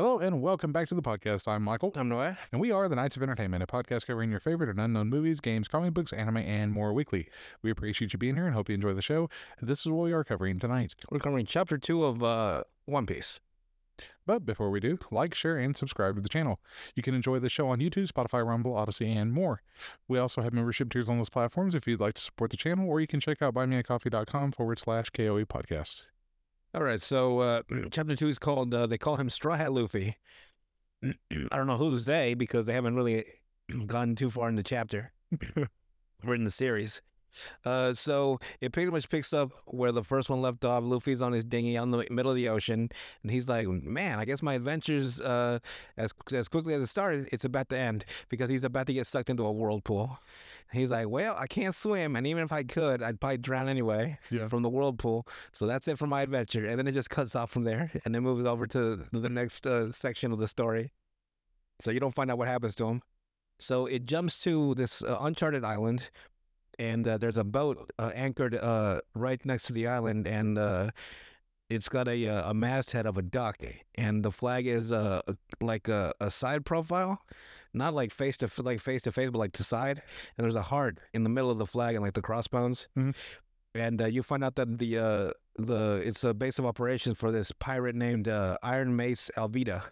Hello and welcome back to the podcast. I'm Michael, I'm Noah. and we are the Knights of Entertainment, a podcast covering your favorite and unknown movies, games, comic books, anime, and more weekly. We appreciate you being here and hope you enjoy the show. This is what we are covering tonight. We're covering chapter two of uh, One Piece. But before we do, like, share, and subscribe to the channel. You can enjoy the show on YouTube, Spotify, Rumble, Odysee, and more. We also have membership tiers on those platforms if you'd like to support the channel, or you can check out buymeacoffee.com forward slash KOE podcast. All right, so uh, chapter two is called, uh, they call him Straw Hat Luffy. I don't know who's they because they haven't really gone too far in the chapter or in the series. Uh, so it pretty much picks up where the first one left off. Luffy's on his dinghy on the middle of the ocean, and he's like, "Man, I guess my adventures, uh, as as quickly as it started, it's about to end because he's about to get sucked into a whirlpool." He's like, "Well, I can't swim, and even if I could, I'd probably drown anyway Yeah. from the whirlpool. So that's it for my adventure." And then it just cuts off from there, and then moves over to the next uh, section of the story. So you don't find out what happens to him. So it jumps to this uh, uncharted island and uh, there's a boat uh, anchored uh, right next to the island, and uh, it's got a a masthead of a duck, and the flag is uh, like a, a side profile, not like face to like face to face, but like to side, and there's a heart in the middle of the flag and like the crossbones, Mhm. and uh, you find out that the uh, the it's a base of operations for this pirate named uh, Iron Mace Alvida.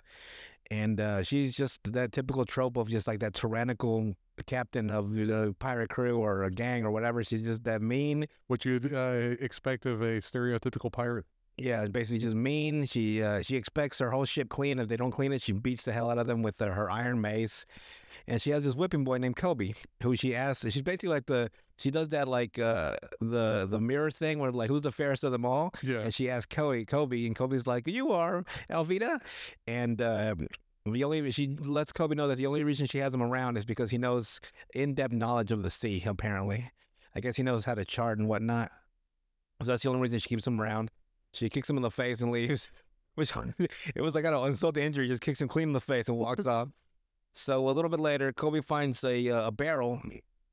And uh, she's just that typical trope of just like that tyrannical captain of the pirate crew or a gang or whatever. She's just that mean. What you'd uh, expect of a stereotypical pirate. Yeah, it's basically just mean. She uh, she expects her whole ship clean. If they don't clean it, she beats the hell out of them with uh, her iron mace. And she has this whipping boy named Koby, who she asks. She's basically like the she does that like uh, the the mirror thing where like who's the fairest of them all. Yeah. And she asks Koby, Koby, and Koby's like, "You are Alvida," and uh, the only she lets Koby know that the only reason she has him around is because he knows in-depth knowledge of the sea. Apparently, I guess he knows how to chart and whatnot. So that's the only reason she keeps him around. She kicks him in the face and leaves. Which it was like I don't insult to injury. Just kicks him clean in the face and walks off. So a little bit later, Koby finds a uh, a barrel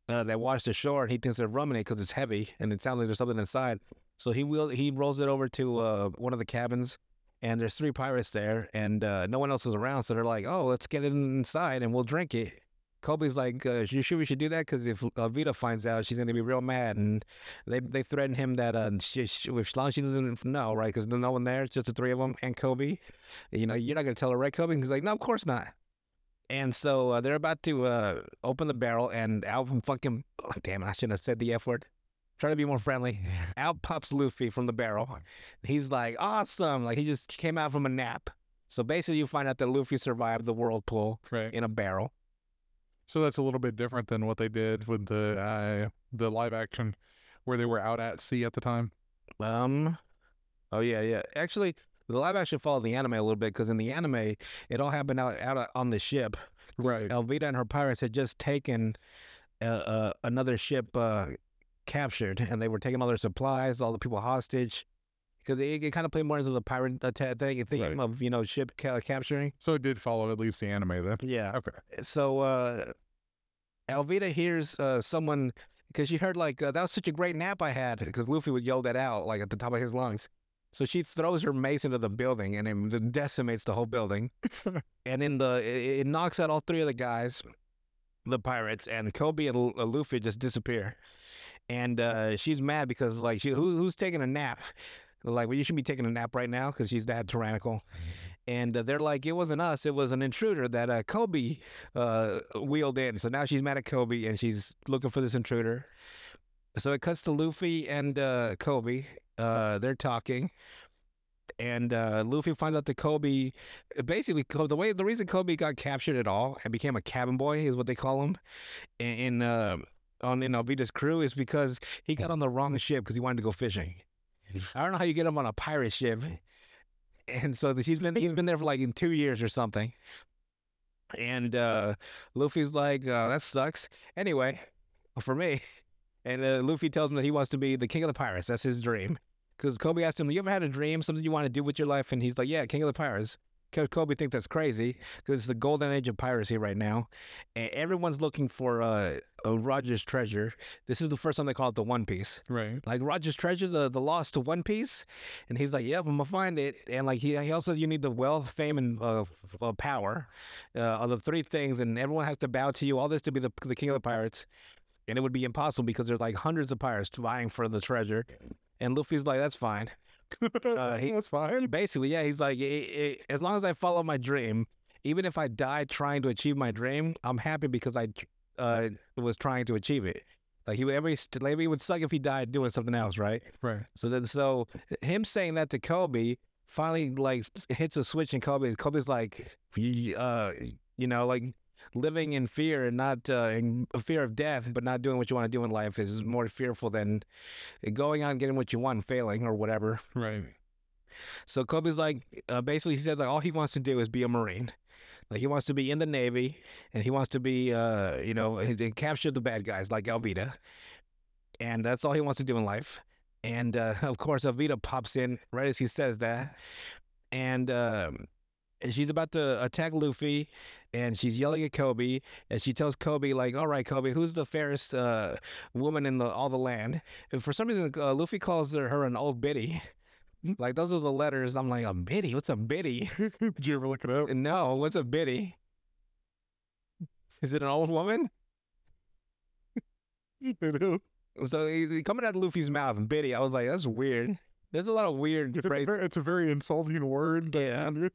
uh, that washed ashore, and he thinks they're rum in it because it's heavy and it sounds like there's something inside. So he will he rolls it over to uh, one of the cabins, and there's three pirates there, and uh, no one else is around. So they're like, "Oh, let's get it inside and we'll drink it." Koby's like, uh, "You sure we should do that? Because if Alvida finds out, she's gonna be real mad." And they they threaten him that uh, she, she, as long as she doesn't know, right? Because there's no one there. It's just the three of them and Koby. You know, you're not gonna tell her, right, Koby? And he's like, "No, of course not." And so uh, they're about to uh, open the barrel, and out from fucking oh, damn it, I shouldn't have said the f word. Try to be more friendly. Out pops Luffy from the barrel. He's like, awesome! Like he just came out from a nap. So basically, you find out that Luffy survived the whirlpool Right. in a barrel. So that's a little bit different than what they did with the uh, the live action, where they were out at sea at the time. Um, oh yeah, yeah. Actually, the live action followed the anime a little bit because in the anime, it all happened out out on the ship. Right. Elvita and her pirates had just taken uh, uh, another ship uh, captured, and they were taking all their supplies, all the people hostage. Because it, it kind of played more into the pirate ta- thing, thing Right. of you know ship ca- capturing. So it did follow at least the anime then. Yeah. Okay. So uh, Alvida hears uh, someone because she heard like uh, that was such a great nap I had because Luffy would yell that out like at the top of his lungs. So she throws her mace into the building and it decimates the whole building. and in the it, it knocks out all three of the guys, the pirates, and Koby and L- uh, Luffy just disappear. And uh, she's mad because like she who, who's taking a nap? Like, well, you should be taking a nap right now because she's that tyrannical. And uh, they're like, it wasn't us; it was an intruder that uh, Koby uh, wheeled in. So now she's mad at Koby and she's looking for this intruder. So it cuts to Luffy and uh, Koby. Uh, they're talking. And uh, Luffy finds out that Koby, basically, the way the reason Koby got captured at all and became a cabin boy is what they call him, in, in uh, on in Alvida's crew is because he got on the wrong ship because he wanted to go fishing. I don't know how you get him on a pirate ship, and so he's been he's been there for like in two years or something. And uh, Luffy's like, uh, that sucks. Anyway, for me, and uh, Luffy tells him that he wants to be the king of the pirates. That's his dream. Because Koby asked him, "You ever had a dream, something you want to do with your life?" And he's like, "Yeah, king of the pirates." Ko- Koby thinks that's crazy because it's the golden age of piracy right now, and everyone's looking for uh, uh, Roger's treasure. This is the first time they call it the One Piece. Right. Like Roger's treasure, the the lost to One Piece, and he's like, "Yep, I'm gonna find it." And like he he also says you need the wealth, fame, and uh, f- uh, power, uh, are the three things, and everyone has to bow to you. All this to be the the king of the pirates, and it would be impossible because there's like hundreds of pirates vying for the treasure, and Luffy's like, "That's fine." Uh, he- That's fine. Basically, yeah, he's like, "I- I- as long as I follow my dream, even if I die trying to achieve my dream, I'm happy because I uh, was trying to achieve it. Like he would every like it would suck if he died doing something else, right? Right. So then, so him saying that to Koby finally like hits a switch in Koby. Koby's like, uh, you know, like living in fear and not uh, in fear of death, but not doing what you want to do in life is more fearful than going and getting what you want and failing or whatever. Right. So Koby's like, uh, basically, he said like all he wants to do is be a Marine. Like he wants to be in the Navy, and he wants to be, uh, you know, capture the bad guys like Alvida, and that's all he wants to do in life. And uh, of course, Alvida pops in right as he says that, and um, and she's about to attack Luffy, and she's yelling at Koby, and she tells Koby like, "All right, Koby, who's the fairest uh, woman in the all the land?" And for some reason, uh, Luffy calls her, her an old biddy. Like those are the letters. I'm like a biddy. What's a biddy? Did you ever look it up? no, what's a biddy? Is it an old woman? So he- coming out of Luffy's mouth, biddy. I was like, that's weird. There's a lot of weird It's a, phrases. very, it's a very insulting word. Yeah.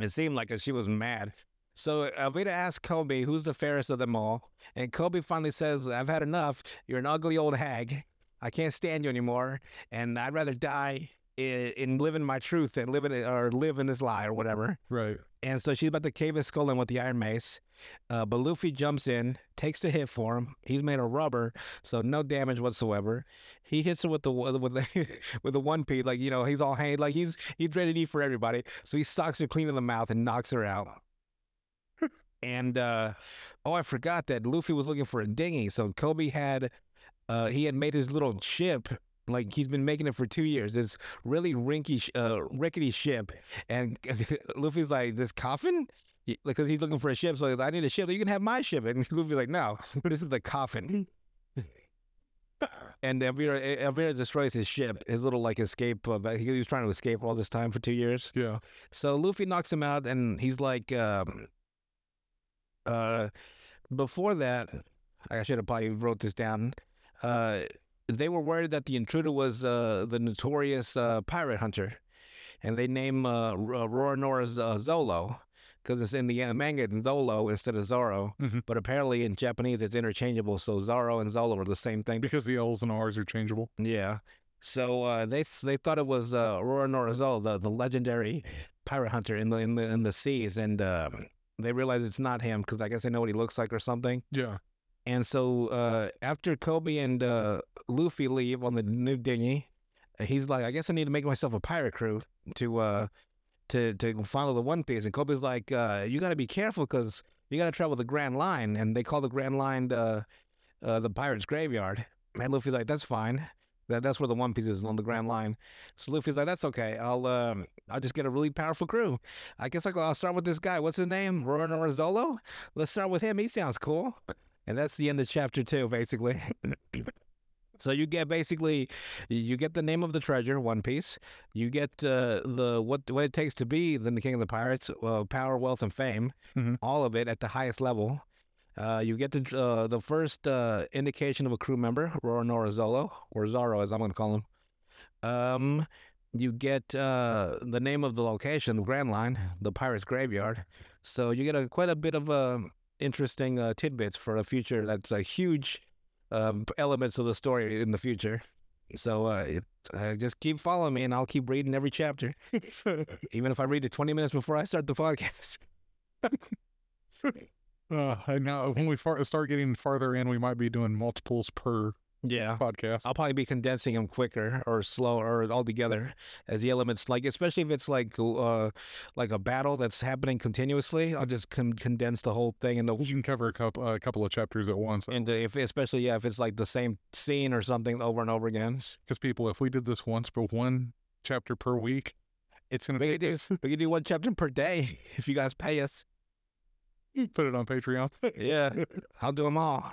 It seemed like she was mad. So Alvida asks Koby, who's the fairest of them all? And Koby finally says, I've had enough. You're an ugly old hag. I can't stand you anymore. And I'd rather die in, in living my truth than living or live in this lie or whatever. Right. And so she's about to cave his skull in with the iron mace. Uh, but Luffy jumps in, takes the hit for him. He's made of rubber, so no damage whatsoever. He hits her with the with the with the one piece, like you know, he's all hanged, like he's he's ready to eat for everybody. So he socks her clean in the mouth and knocks her out. And uh, oh, I forgot that Luffy was looking for a dinghy. So Koby had uh, he had made his little ship. Like he's been making it for two years. This really rinky, uh, rickety ship, and Luffy's like, "This coffin." because he's looking for a ship. So like, I need a ship. You can have my ship. And Luffy's like, no, but this is the coffin. and Elvira, Elvira destroys his ship, his little like escape. Of, he was trying to escape all this time for two years. Yeah. So Luffy knocks him out, and he's like, um, uh, before that, I should have probably wrote this down. Uh, they were worried that the intruder was uh, the notorious uh, pirate hunter, and they named uh, uh, Zolo because it's in the manga Zolo instead of Zoro. Mhm. But apparently in Japanese it's interchangeable, so Zoro and Zolo are the same thing. Because the L's and R's are changeable. Yeah. So uh, they they thought it was uh, Roronoa Zolo, the, the legendary pirate hunter in the in the in the seas, and um, they realize it's not him because I guess they know what he looks like or something. Yeah. And so uh, after Koby and uh, Luffy leave on the new dinghy, he's like, I guess I need to make myself a pirate crew to uh, to to follow the One Piece. And Koby's like, uh, you got to be careful because you got to travel the Grand Line, and they call the Grand Line uh, uh, the Pirates Graveyard. And Luffy's like, that's fine. That that's where the One Piece is on the Grand Line. So Luffy's like, that's okay. I'll um, I'll just get a really powerful crew. I guess I'll, I'll start with this guy. What's his name? Zolo. Let's start with him. He sounds cool. And that's the end of chapter two, basically. so you get basically, you get the name of the treasure, One Piece. You get uh, the what what it takes to be the king of the pirates, uh, power, wealth, and fame. Mhm. All of it at the highest level. Uh, you get the uh, the first uh, indication of a crew member, Roronoa Zolo, or Zoro, as I'm going to call him. Um, you get uh, the name of the location, the Grand Line, the Pirates Graveyard. So you get a quite a bit of uh, interesting uh, tidbits for the future. That's a huge um, elements of the story in the future. So uh, it, uh, just keep following me, and I'll keep reading every chapter, even if I read it 20 minutes before I start the podcast. Uh, and now when we far, start getting farther in, we might be doing multiples per Yeah. podcast. I'll probably be condensing them quicker or slower or altogether as the elements like especially if it's like uh like a battle that's happening continuously I'll just con- condense the whole thing into you can cover a couple a couple of chapters at once. And if especially yeah if it's like the same scene or something over and over again Because people, if we did this once, but one chapter per week, It's gonna We be can, do, we can do one chapter per day if you guys pay us. Put it on Patreon. Yeah, I'll do them all.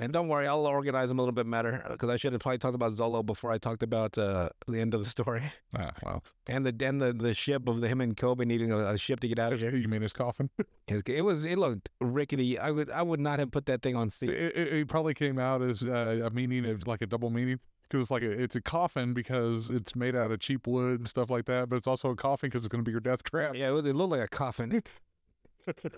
And don't worry, I'll organize them a little bit better because I should have probably talked about Zolo before I talked about uh, the end of the story ah, well, and the and the, the ship of the him and Koby needing a, a ship to get out of here. you mean his coffin? His- It was it looked rickety. I would I would not have put that thing on sea. it, it probably came out as uh, a meaning of like a double meaning because it's like a, it's a coffin because it's made out of cheap wood and stuff like that, but it's also a coffin because it's going to be your death trap. Yeah, it, it looked like a coffin.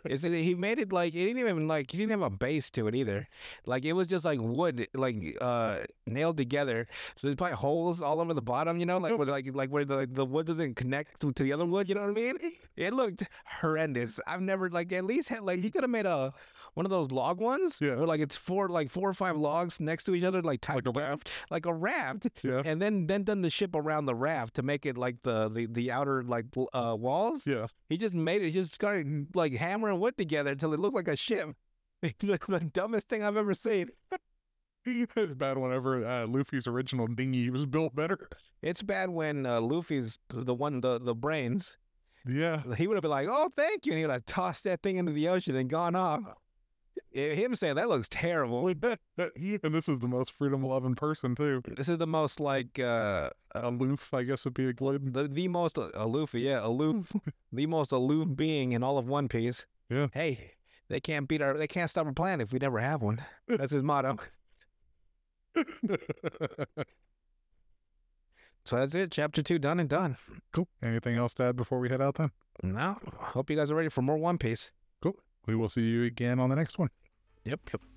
He made it like it didn't even like he didn't have a base to it either. Like it was just like wood, like uh nailed together. So there's probably holes all over the bottom, you know, like where like like where the the wood doesn't connect to, to the other wood. You know what I mean? It looked horrendous. I've never like at least had like he could have made a one of those log ones. Yeah. Where like it's four like four or five logs next to each other, like tied Like a raft. like a raft Yeah. and then then done the ship around the raft to make it like the the, the outer like uh, walls. Yeah. He just made it. He just started like hammering wood together until it looked like a ship. It's like the dumbest thing I've ever seen. it's bad whenever uh, Luffy's original dinghy was built better. It's bad when uh, Luffy's the one the the brains. Yeah. He would have been like, "Oh, thank you," and he would have tossed that thing into the ocean and gone off. Him saying that looks terrible. and this is the most freedom loving person, too. This is the most like uh, Aloof, I guess would be a good. the the most aloof, yeah, aloof, the most aloof being in all of One Piece. Yeah. Hey, they can't beat our, they can't stop our plan if we never have one. That's his motto. So that's it. Chapter two done and done. cool. Anything else to add before we head out then? Now, hope you guys are ready for more One Piece. Cool. We will see you again on the next one. Yep. Yep.